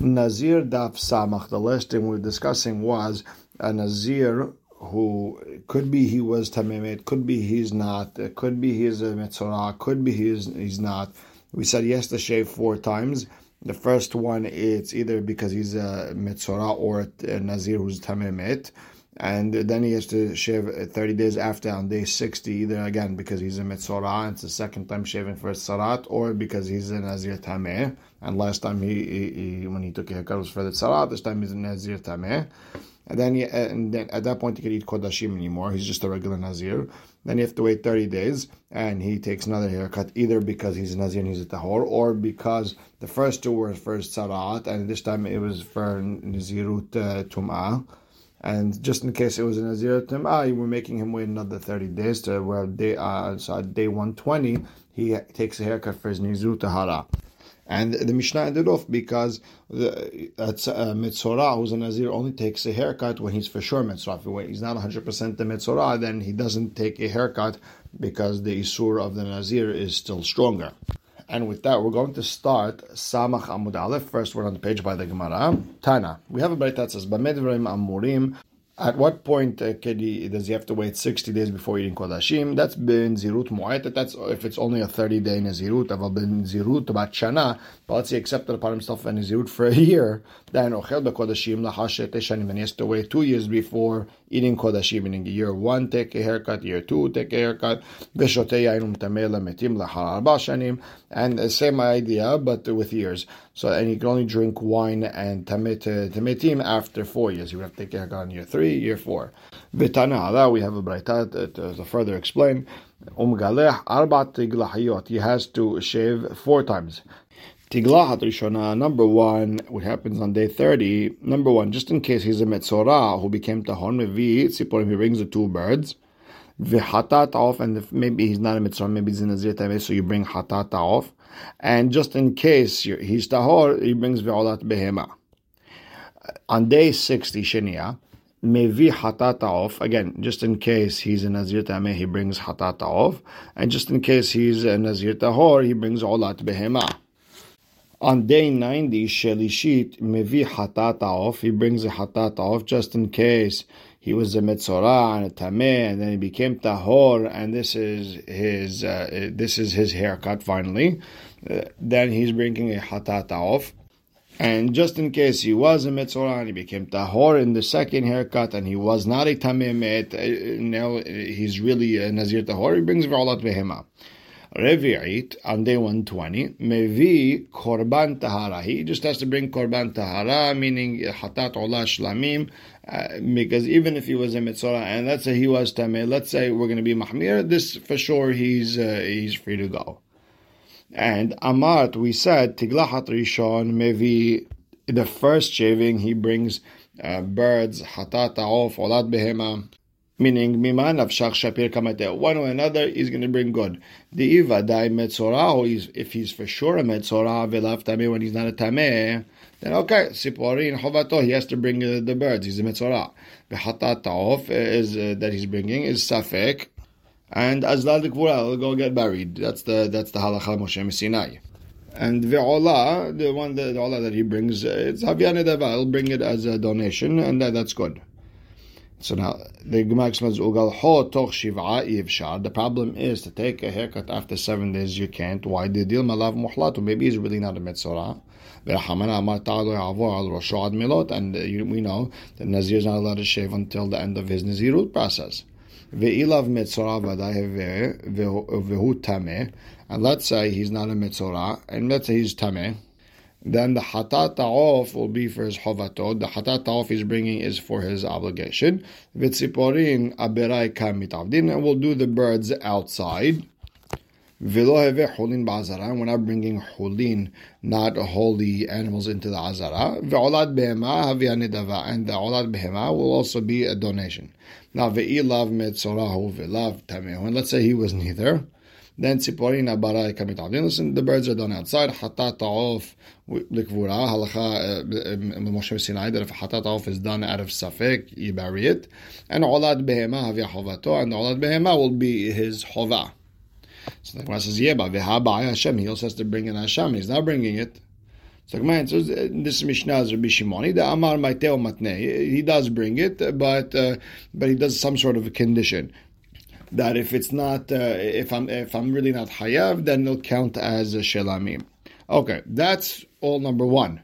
Nazir Daf Samach. The last thing we were discussing was a Nazir who could be he was Tamim, could be he's not, could be he's a Metzorah, could be he's, he's not. We said yes to shave four times. The first one, it's either because he's a Metzorah or a Nazir who's Tamimit and then he has to shave 30 days after on day 60, either again because he's a Metzorah, and it's the second time shaving for a Sarat, or because he's a Nazir Tameh, and last time he, he, he, when he took a haircut was for the Sarat, this time he's a Nazir Tameh. And then, he, and then at that point he can eat Kodashim anymore, he's just a regular Nazir. Then you have to wait 30 days, and he takes another haircut, either because he's a Nazir and he's a Tahor, or because the first two were for Sarat, and this time it was for Nazirut uh, Tum'ah. And just in case it was a Nazir ah, we're making him wait another 30 days to where day, uh, so at day 120, he takes a haircut for his Nizru Tahara. And the Mishnah ended off because the that's uh, Mitzorah, who's a Nazir, only takes a haircut when he's for sure Mitzorah. If he's not 100% the Mitzorah, then he doesn't take a haircut because the Isur of the Nazir is still stronger. And with that, we're going to start Samach Amud Aleph. First word on the page by the Gemara. Tana. We have a Brayt that says, Bamedvrim Amurim at what point uh, he, does he have to wait 60 days before eating kodashim? That's been zirut mu'ayt. That's if it's only a 30 day nazirut. Aval ben zirut about shana. But let's say he accepted upon himself a nazirut for a year. Then ochel bekodashim lahashet shanim. And he has to wait two years before eating kodashim. Meaning year one take a haircut, year two take a haircut. V'shotei yainum tamela metim lahar shanim. And the same idea, but with years. So and you can only drink wine and tametim after four years. You have to take a haircut in year three three, year four. Vitana, we have a braita to, to uh, further explain. Umgaleh arbat tiglahiyot. He has to shave four times. Tiglahat Rishona, number one, what happens on day 30, number one, just in case he's a Metzorah who became Tahon Mevi, Tziporim, he brings the two birds. Vihatat off, and if maybe he's not a Metzorah, maybe he's in a Zir so you bring Hatat off. And just in case he's Tahor, he brings Ve'olat Behema. On day 60, Shenia, mevi hatata off. Again, just in case he's a Nazir Tameh, he brings hatata off. And just in case he's a Nazir Tahor, he brings olat behema. On day 90, Shelishit mevi hatata off. He brings a hatata off just in case he was a Metzorah and a Tameh, and then he became Tahor, and this is his uh, this is his haircut finally. Uh, then he's bringing a hatata off. And just in case he was a Metzorah and he became Tahor in the second haircut and he was not a Tamemet, uh, now he's really a Nazir Tahor, he brings V'olat Behema. Revi'it, on day 120, Mevi Korban Tahara. He just has to bring Korban Tahara, meaning Hatat Olah Shlamim, uh, because even if he was a Metzorah, and let's say he was Tameh, let's say we're going to be Mahmir, this for sure he's, uh, he's free to go. And Amart, we said, Tiglahat Rishon, maybe the first shaving, he brings uh, birds, hatata off, olat behema, meaning miman avshach shapir kamate. One or another, he's going to bring good. The iva dai metzorah, if he's for sure a metzorah, velav tameh when he's not a tameh, then okay, siporin hovato, he has to bring uh, the birds. He's a metzorah. The hatata off is uh, that he's bringing is safek and Azlal Gvura will go get buried. That's the that's the halacha Moshe Sinai. And Ve'olah, the one the, the Olah that he brings, it's Havyan Edava. He'll bring it as a donation, and that, that's good. So now the Gemara explains Ugal Ho Toch Shiva Yivshar. The problem is to take a haircut after seven days. You can't. Why the deal Malav Muhlatu? Maybe he's really not a mitzvah. And uh, we know that Nazir is not allowed to shave until the end of his Nazirut process. Ve'ilav mitzorah vehu tameh. And let's say he's not a mitzorah, and let's say he's tameh. Then the hatat ta'of will be for his hovatot. The hatat ta'of he's bringing is for his obligation. Vitziporin aberai kamitavdin. And we'll do the birds outside. Velohe Holin Bazara. We're not bringing hulin, not holy animals into the azara. And the olad behema will also be a donation. Now ve'ilav metzorahu ve'lav tamehu. And let's say he was neither. Then tziporin abarai kamitavdin. Listen, the birds are done outside. Hatat ta'of likvura. Halacha eh, eh, Moshe Sinai that if hatat ta'of is done out of safek, you bury it. And olad behema havya hovato. And olad behema will be his hova. So the Gemara says, yeah, but Hashem, he also has to bring in Hashem. He's not bringing it. So Gemara answers, this Mishnah is Rabbi Shimoni, the Amar Maiteo Matne. He does bring it, but uh, but he does some sort of a condition that if it's not, uh, if I'm if I'm really not Hayav, then it'll count as a Shelamim. Okay, that's all number one.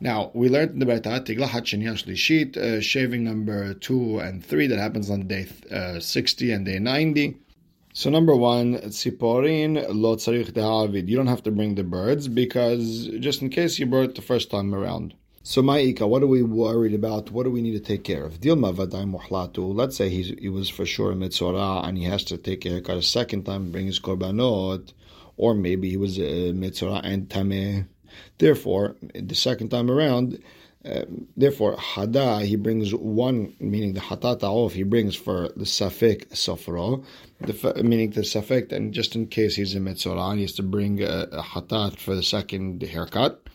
Now, we learned in the Beta, Tigla Shlishit, uh, shaving number two and three, that happens on day uh, 60 and day 90. So number one, tziporin lo tzarich dehavid. You don't have to bring the birds because just in case you brought it the first time around. So Ma'ika, what are we worried about? What do we need to take care of? Dilma vaday. Let's say he was for sure a mitzorah and he has to take care of a second time bring his korbanot, or maybe he was a mitzorah and tameh. Therefore, the second time around, uh, therefore, hada, he brings one, meaning the hatata off, he brings for the safek sofro, the, meaning the safek, and just in case he's a metzorah, he has to bring a, a hatat for the second haircut.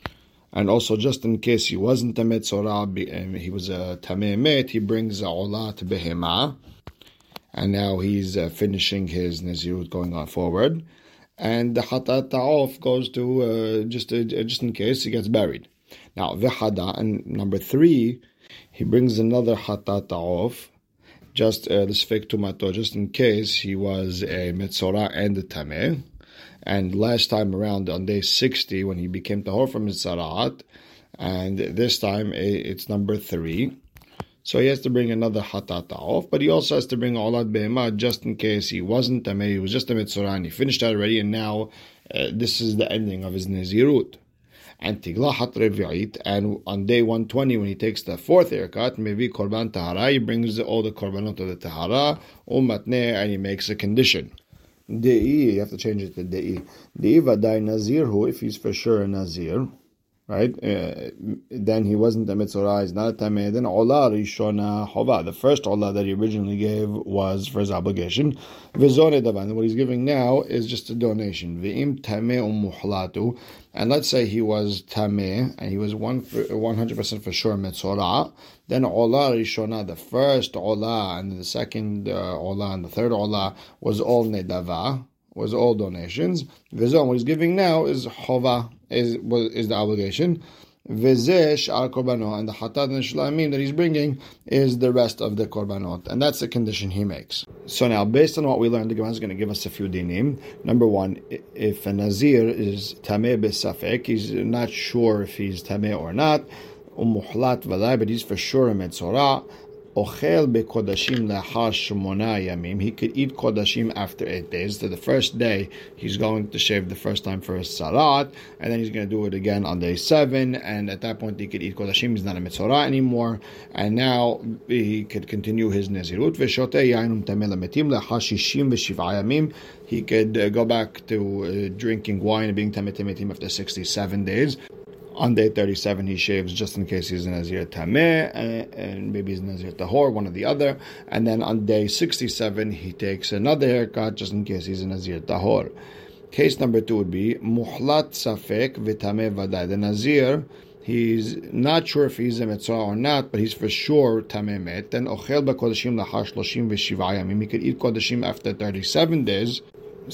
And also, just in case he wasn't a metzorah, um, he was a tameh met, he brings a olat behema. And now he's uh, finishing his nazirut going on forward. And the hatat off goes to uh, just, uh, just in case he gets buried. Now, v'hada, and number three, he brings another hatat off, just uh, the sfek tumato, just in case he was a metzora and a tameh. And last time around, on day 60, when he became tahor from his sarat, and this time it's number three. So he has to bring another hatata off, but he also has to bring olad behema just in case he wasn't tameh, he was just a mitzvah, and he finished that already, and now uh, this is the ending of his nezirut and revi'it, and on day 120 when he takes the fourth haircut, maybe korban tahara, he brings all the korbanot of the tahara, umatne, and he makes a condition. Dei, you have to change it to dei. Dei vadai nazir, who if he's for sure a nazir, right? Uh, then he wasn't a mitzvah, he's not a tameh. Then olah rishona hova. The first olah that he originally gave was for his obligation. Vizone davan. What he's giving now is just a donation. V'im tameh umuhlatu. And let's say he was tameh and he was one one hundred percent for sure mitzvah. Then olah rishona, the first olah and the second uh, olah and the third olah was all nedava was all donations. Vizon, what he's giving now is chova, is is the obligation. Vizesh al korbanot, and the hatat and shlamim that he's bringing is the rest of the korbanot, and that's the condition he makes. So now, based on what we learned, the Gemara is going to give us a few dinim. Number one, if a nazir is tameh besafek, he's not sure if he's tameh or not. Umuhlat vaday, but he's for sure a metzorah. Ochel lehar shmona yamim. He could eat kodashim after eight days. So the first day he's going to shave the first time for his salat, and then he's going to do it again on day seven. And at that point he could eat kodashim. He's not a mitzvah anymore, and now he could continue his nezirut. V'shote yainum tamel metim lehar shishim yamim. He could uh, go back to uh, drinking wine and being metim after sixty-seven days. On day 37, he shaves just in case he's a Nazir Tameh, and, and maybe he's an Nazir Tahor, one or the other. And then on day 67, he takes another haircut just in case he's a Nazir Tahor. Case number two would be Muhlat Safek Vitame Vadai. The Nazir, he's not sure if he's a Mitzvah or not, but he's for sure Tamemet. Then Ochel Bakodashim Lahash Loshim Vishivayamim. He could eat Kodashim after 37 days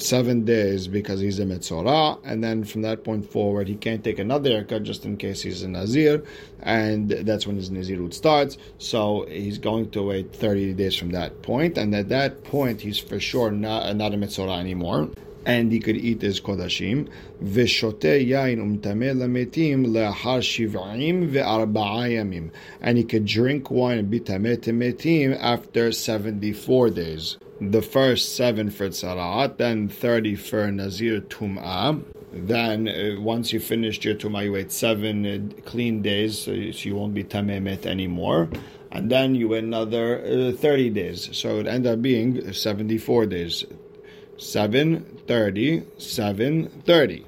seven days because he's a Metzorah, and then from that point forward, he can't take another haircut just in case he's a Nazir, and that's when his Nazirut starts. So he's going to wait 30 days from that point, and at that point, he's for sure not, not a Metzorah anymore. And he could eat his kodashim. V'shote yain umtameh lametim le'achar shiv'im ve'arba'a yamim. And he could drink wine and be after 74 days the first seven for Tzaraat, then 30 for Nazir Tum'ah. Then, uh, once you finished your Tum'ah, you wait seven uh, clean days, so you, so you won't be Tamemet anymore. And then you wait another uh, 30 days. So it end up being 74 days. 7, 30, 7, 30.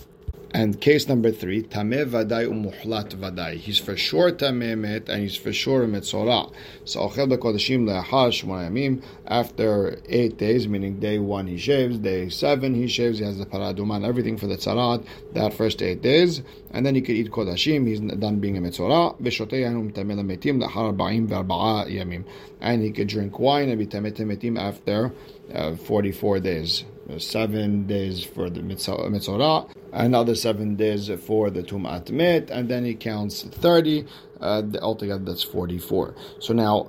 And case number three, tameh vaday umuhlat vaday. He's for sure tameh met, and he's for sure metzorah. So ochel bekodashim le'achar shmonayamim. After eight days, meaning day one he shaves, day seven he shaves. He has the paraduman, everything for the tzarat. That first eight days, and then he could eat kodashim. He's done being a metzorah. V'shotei yanum tameh lemetim le'achar arba'im ve'arba'a yamim. And he could drink wine and be tameh metim after uh, 44 days. Seven days for the mitzvah, another seven days for the tumat mit, and then he counts 30. Uh, altogether, that's 44. So now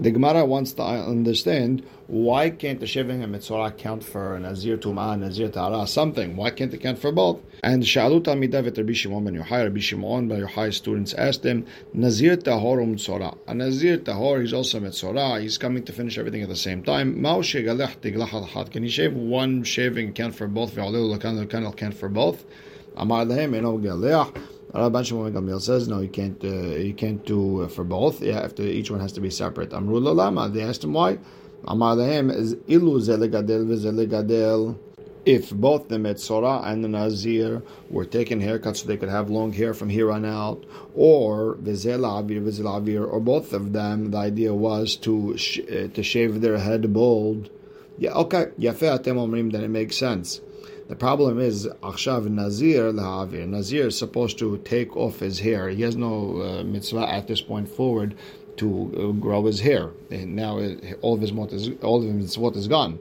the Gemara wants to understand why can't the Shiving and Mitzvah count for Nazir Tumah, Nazir Tara, something? Why can't they count for both? And Shalut Amidav Rabbi Shimon ben Yochai, Rabbi Shimon ben Yochai students asked him, Nazir Tahor um Mitzvah. A Nazir Tahor, he's also Mitzvah. He's coming to finish everything at the same time. Can he shave one shaving count for both? Can count for both? Amar lehem, eno galech. Rabban Shimon Gamliel says no, you can't. Uh, you can't do uh, for both. Yeah, after each one has to be separate. Amru lama. They asked him why. Amar lehem is ilu zelegadel v'zelegadel. If both the Metzora and the Nazir were taking haircuts so they could have long hair from here on out, or Vizel Avir, Vizel Avir, or both of them, the idea was to sh- uh, to shave their head bald. Yeah, okay. Yafeh atem omrim, then it makes sense. The problem is Akshav Nazir Lahavir. Nazir is supposed to take off his hair. He has no uh, mitzvah at this point forward to uh, grow his hair. And now uh, all of his is all of his gone.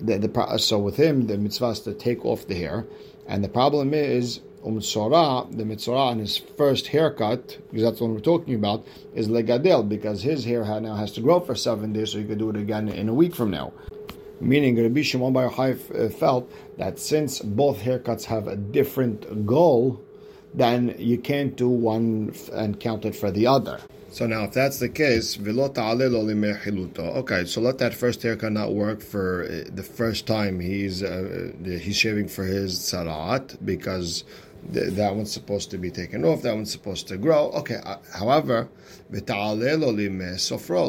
The, the, so with him, the mitzvah is to take off the hair, and the problem is Umtsora, the mitzvah on his first haircut, because that's what we're talking about, is legadel, because his hair now has to grow for seven days, so he could do it again in a week from now. Meaning, Rabbi Shimon Bar Yochai uh, felt that since both haircuts have a different goal, then you can't do one and count it for the other. So now, if that's the case, okay, so let that first haircut not work for uh, the first time he's uh, he's shaving for his sarat because that one's supposed to be taken off, that one's supposed to grow. Okay, uh, however,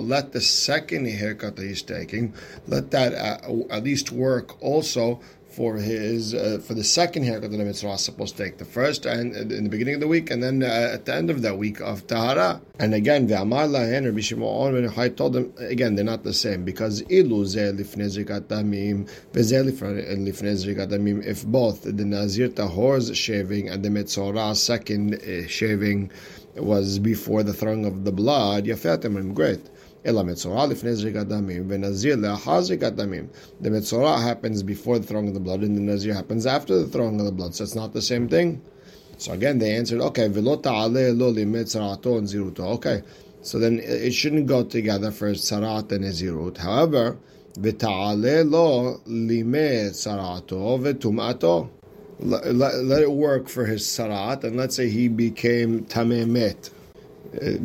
let the second haircut that he's taking, let that uh, at least work also for his uh, for the second haircut that the mitzvah supposed to take. The first and in the beginning of the week, and then uh, at the end of that week of tahara. And again, Ve'amar lahen Rabbi Shimon ben Yochai told them again they're not the same because ilu zeh lifnei zrikat damim ve'zeh. If both the nazir tahor's shaving and the mitzvah second uh, shaving was before the throwing of the blood, yafetem great. Ela The Metzorah happens before the throwing of the blood, and the Nazir happens after the throwing of the blood. So it's not the same thing. So again, they answered, okay, velota ta'aleh lo limetzarato and ziruto. Okay, so then it shouldn't go together for sarat and zirut. However, v'ta'ale lo limetzarato v'tum'ato. Let, let, let it work for his sarat, and let's say he became tamemet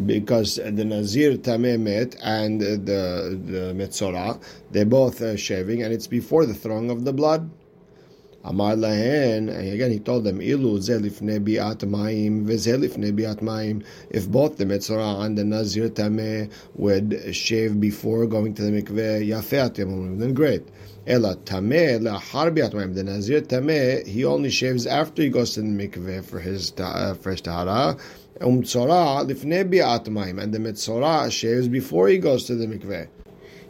because the Nazir Tamemet and the, the Metzorah, they're both shaving, and it's before the throwing of the blood. Amar lahen, and again he told them, Ilu zelifne biat maim, vezelifne biat maim. If both the Metzorah and the Nazir Tameh would shave before going to the mikveh, yafeh then great. Ela tameh lahar biat maim. The Nazir Tameh, he only shaves after he goes to the mikveh for his, uh, tahara, Umtzora lifnei bi'at and the Metzora shaves before he goes to the mikveh.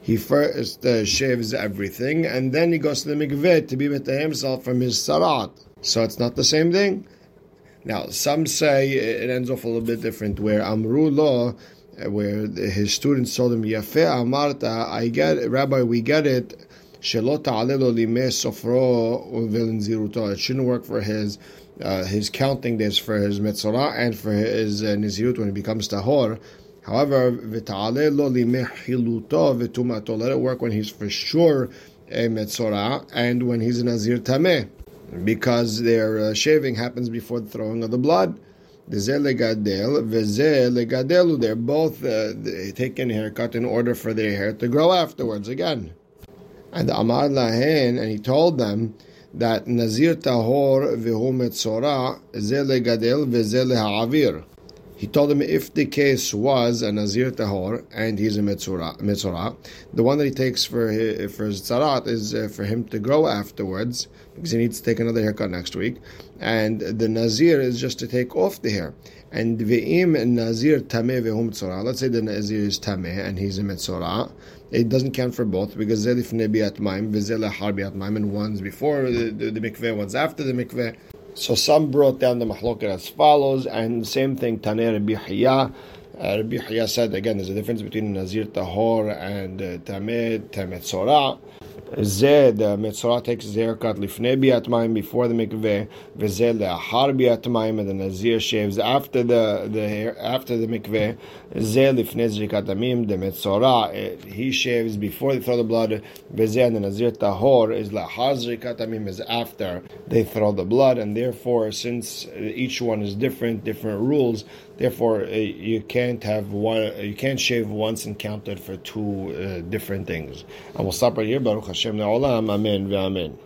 He first uh, shaves everything, and then he goes to the mikveh to be with himself from his sarat. So it's not the same thing. Now, some say it ends off a little bit different, where Amru lo, uh, where his students told him, Yafe Amarta, I get it, Rabbi, we get it. It shouldn't work for his uh, his counting days for his mitzvah and for his uh, nizirut when he becomes tahor. However, v'ta'ale lo limehiluto v'tumato. Let it work when he's for sure a mitzvah and when he's a nazir tameh, because their uh, shaving happens before the throwing of the blood. They're both uh, taking haircut in order for their hair to grow afterwards again. And Amar Lahen, and he told them that Nazir Tahor v'hu Metzora ze legadel v'ze le'ha'avir. He told him if the case was a Nazir Tahor and he's a Metzora, the one that he takes for his, for his Tzarat is uh, for him to grow afterwards because he needs to take another haircut next week. And the Nazir is just to take off the hair. And Ve'im and Nazir Tameh v'hu Metzora. Let's say the Nazir is Tameh and he's a Metzora it doesn't count for both because zelif nebiat maim v'zeleh harbiat maim, and one's before the, the, the mikveh, one's after the mikveh. So some brought down the mahloket as follows, and same thing Taneh Rabbi Hiya. Uh, Rabbi Hiya said again, there's a difference between Nazir Tahor and uh, Tameh Tamet Sorah. Zeh, the Metzorah takes his haircut lifnei biatmayim before the mikveh, v'zeh le'achar biat mayim, and the Nazir shaves after the the after the mikveh. Zeh lifnei zrikat damim, the Metzorah eh, he shaves before they throw the blood. V'zeh and the Nazir tahor is la'achar zrikat damim is after they throw the blood, and therefore since each one is different, different rules. Therefore, uh, you can't have one. You can't shave once and count it for two uh, different things. And we'll stop right here. Baruch Hashem Amen. Amen.